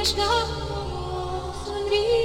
Krishna, Hare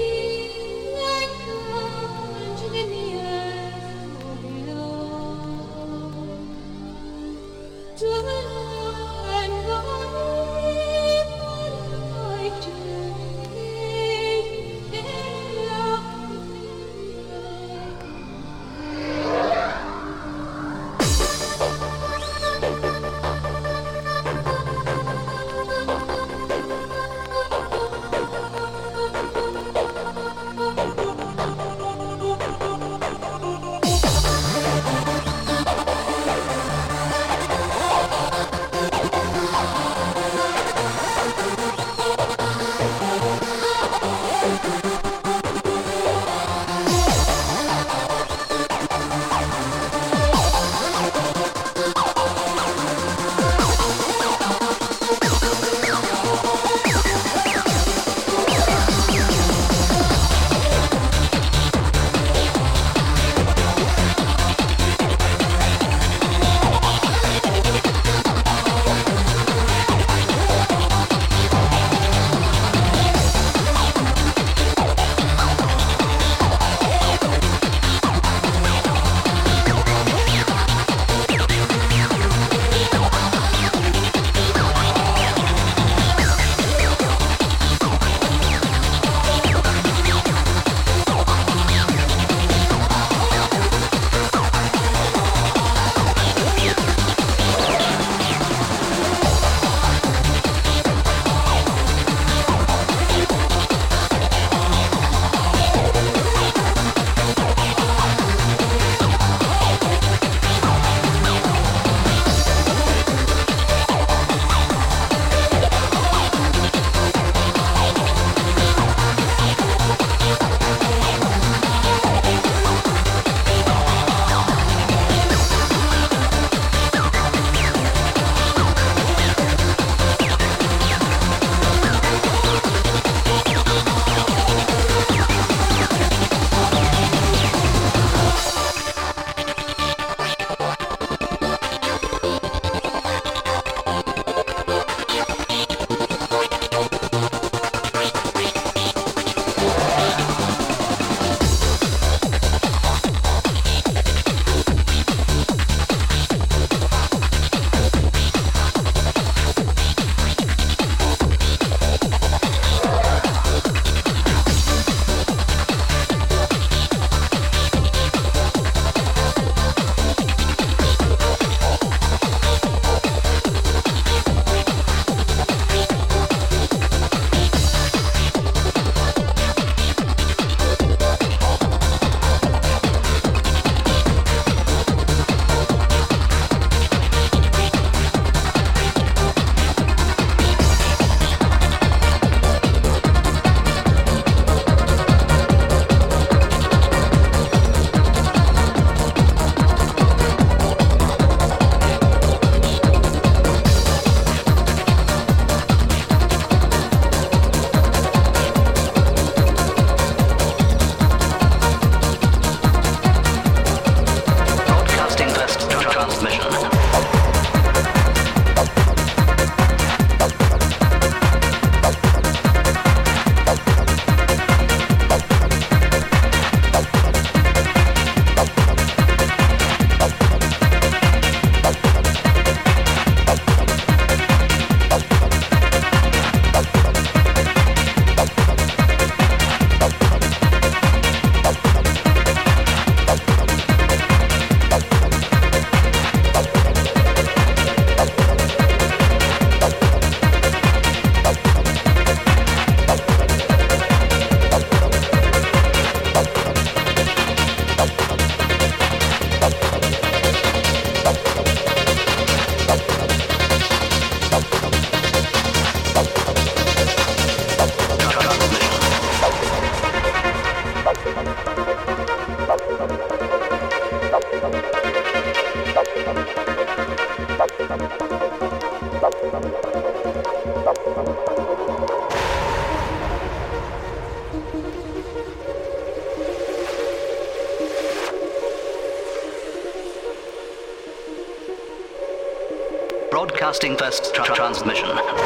Broadcasting first tra- transmission.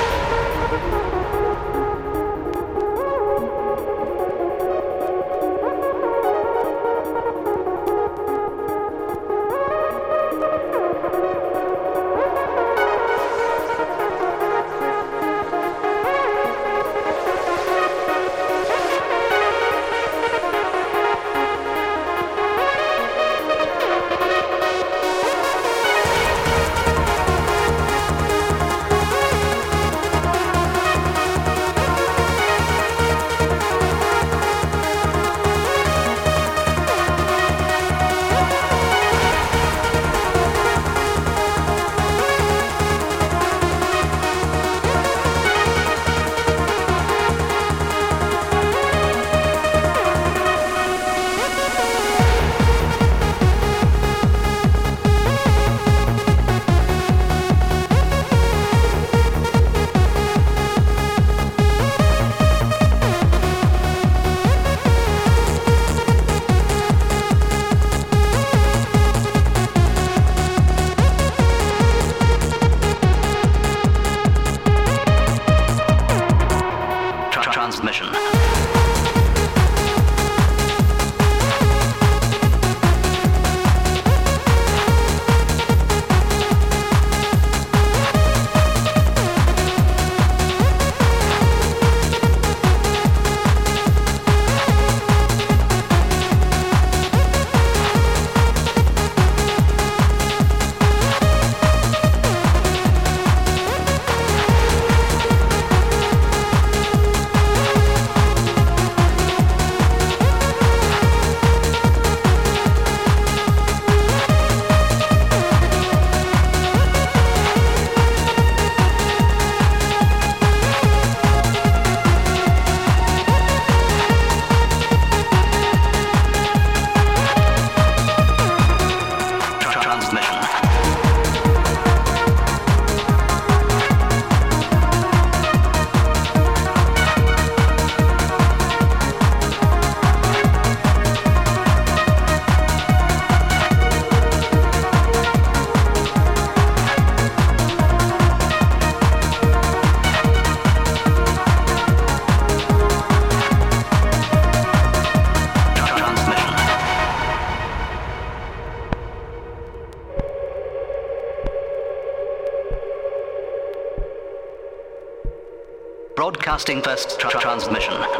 Broadcasting first tra- transmission.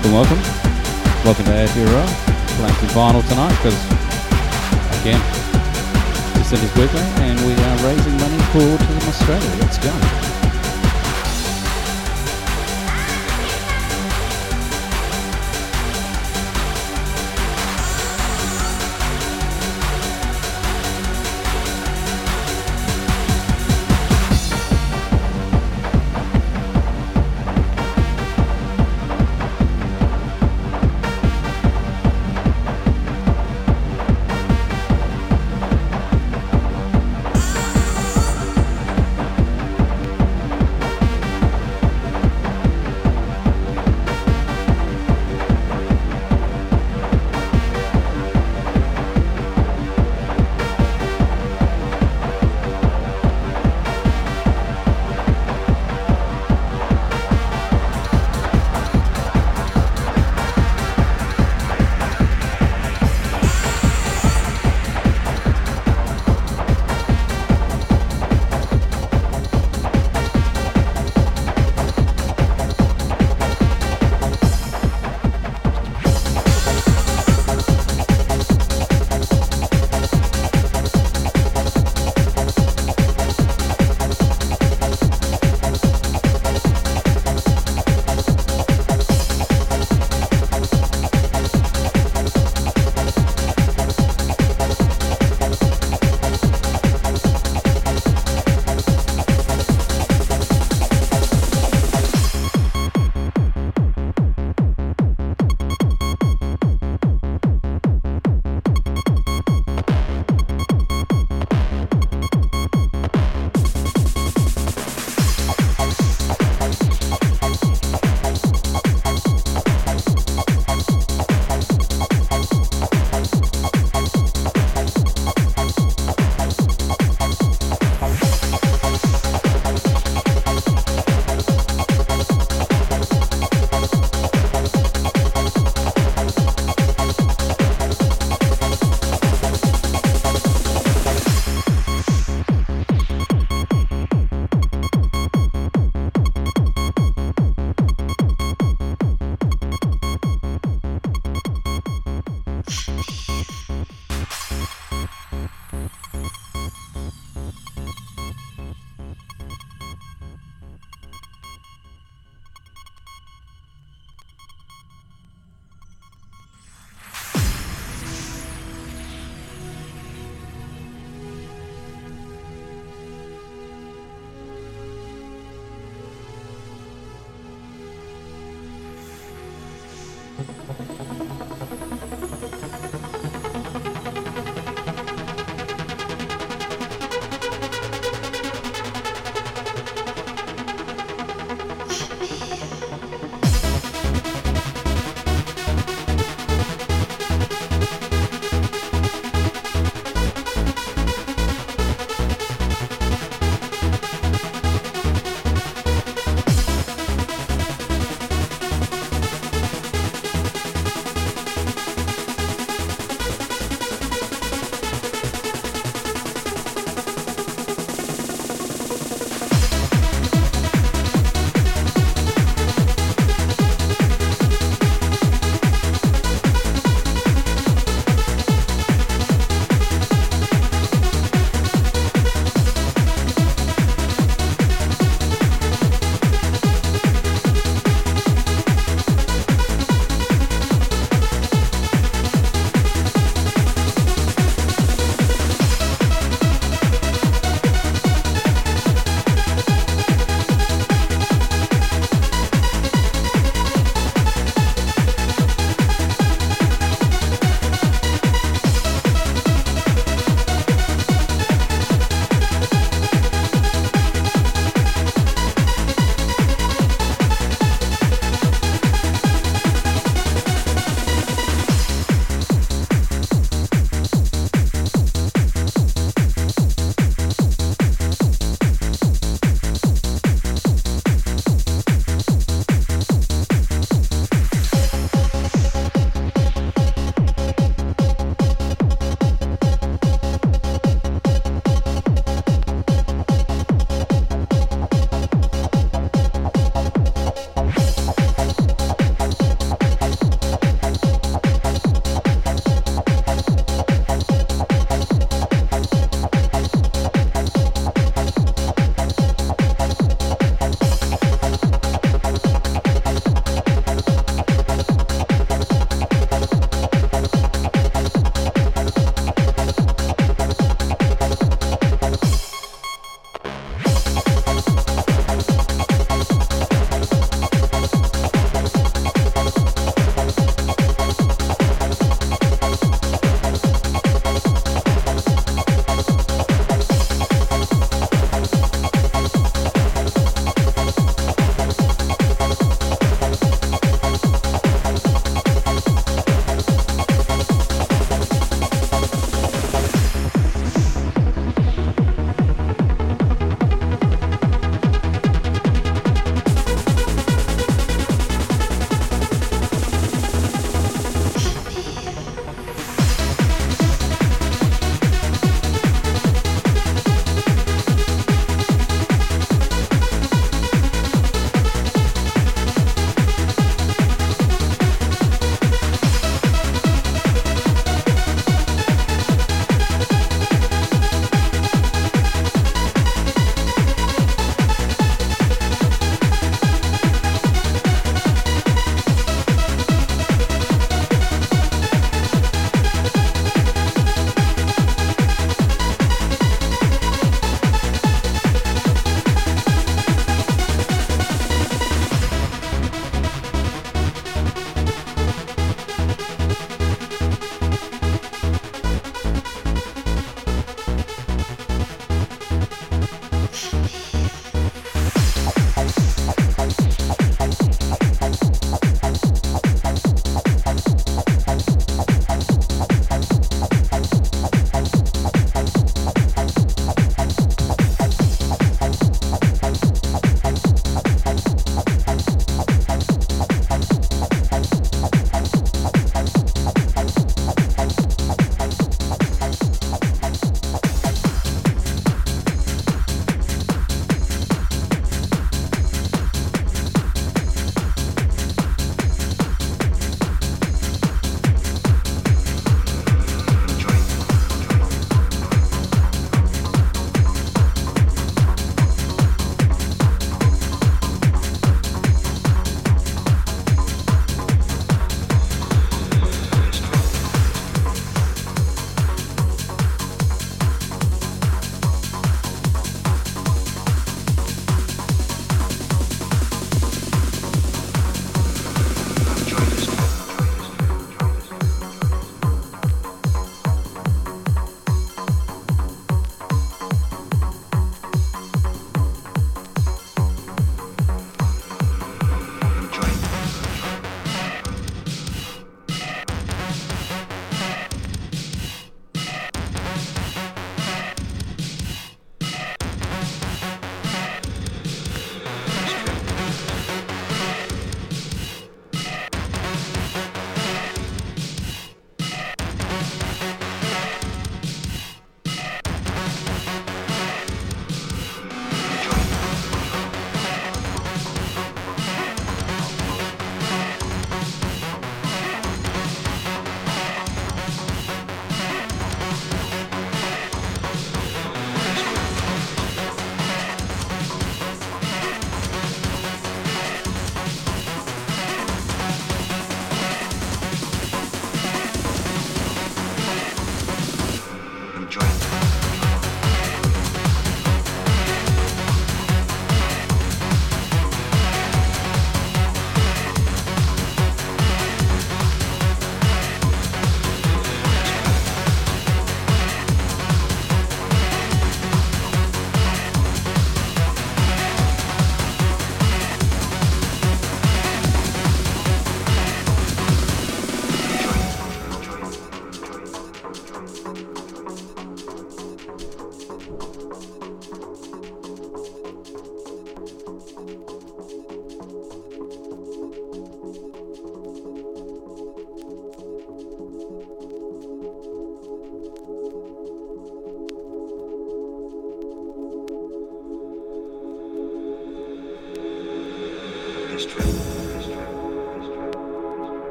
Welcome, welcome. Welcome to Aotearoa. Playing some vinyl tonight because, again, December's Weekly and we are raising money for Australia. Let's go.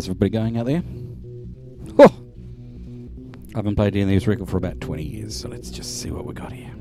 How's everybody going out there? Oh! I haven't played any of these records for about 20 years, so let's just see what we got here.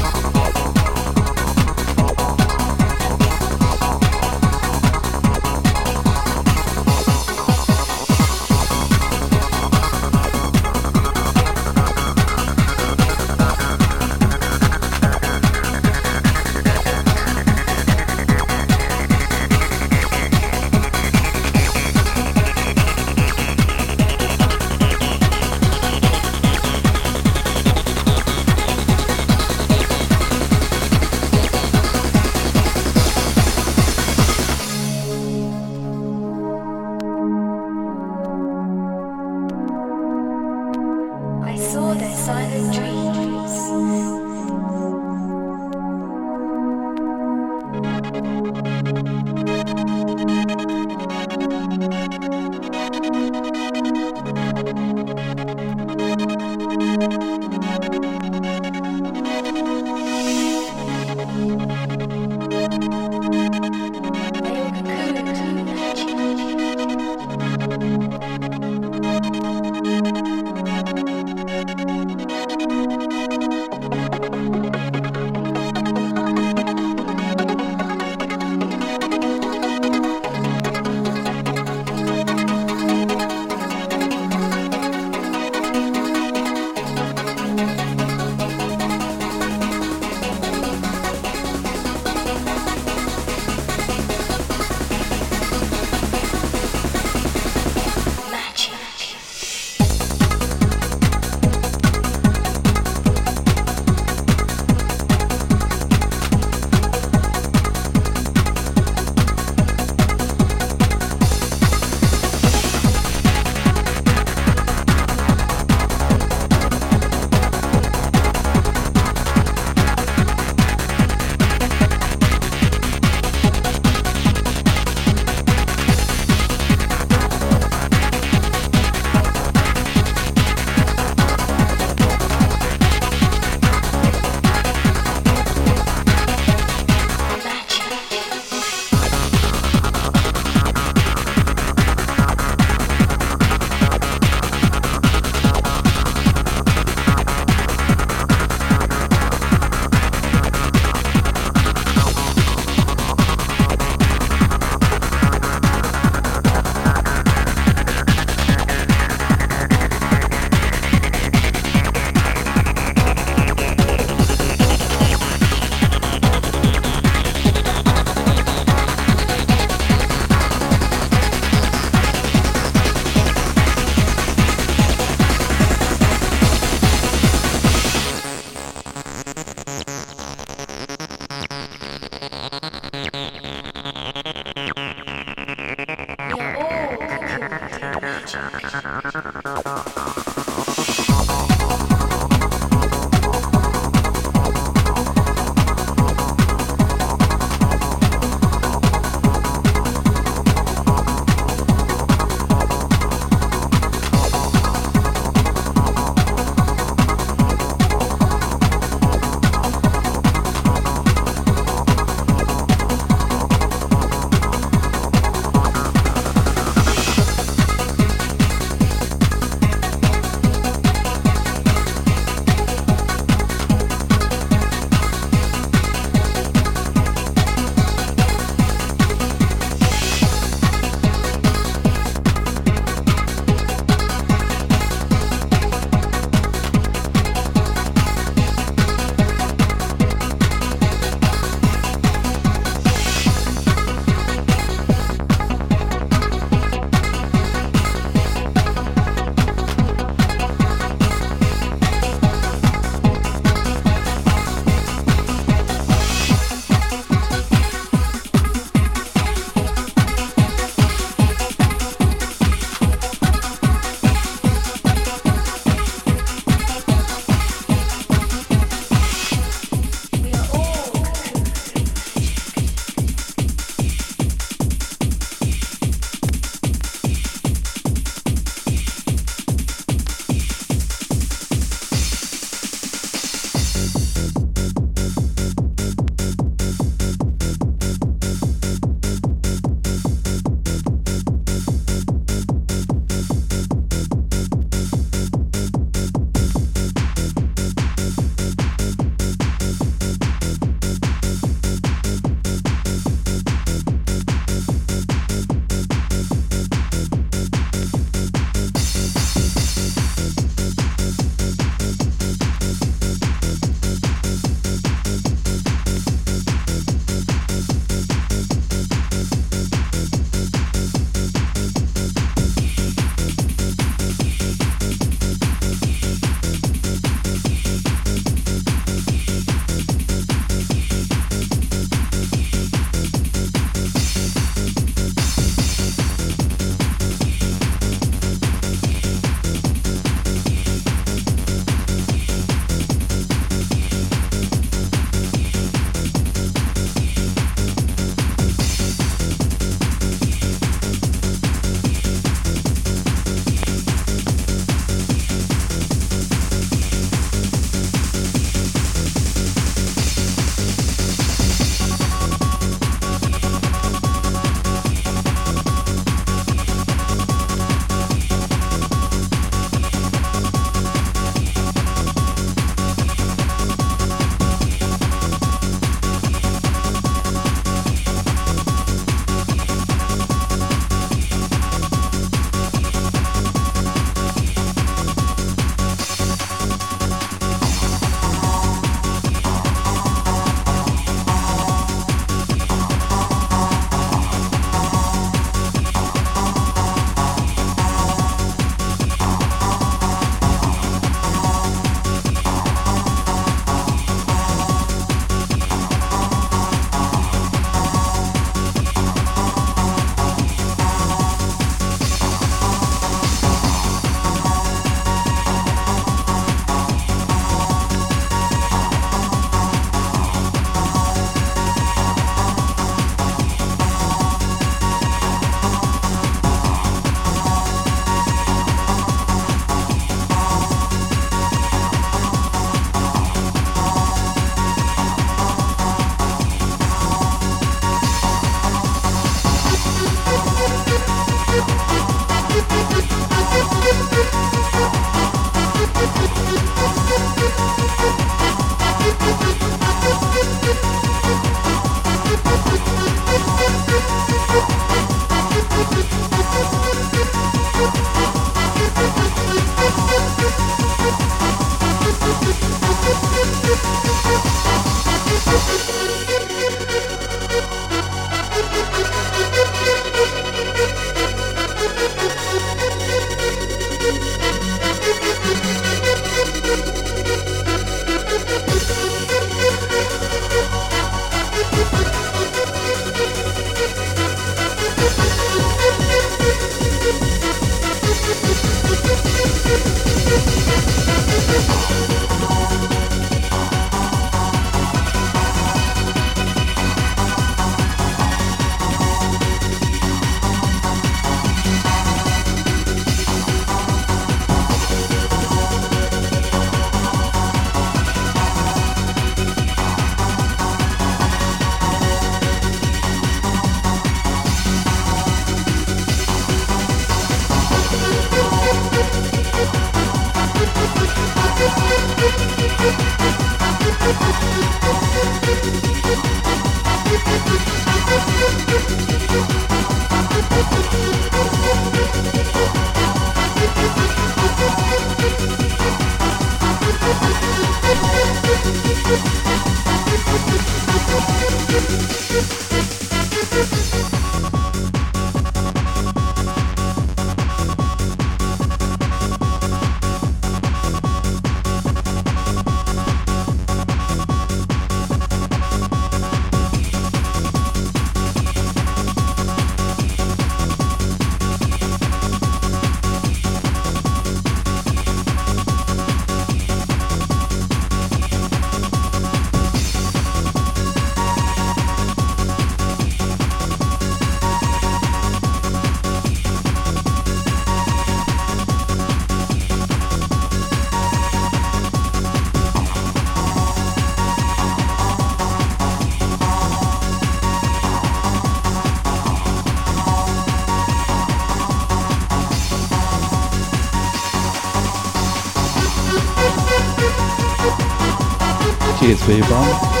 Cheers for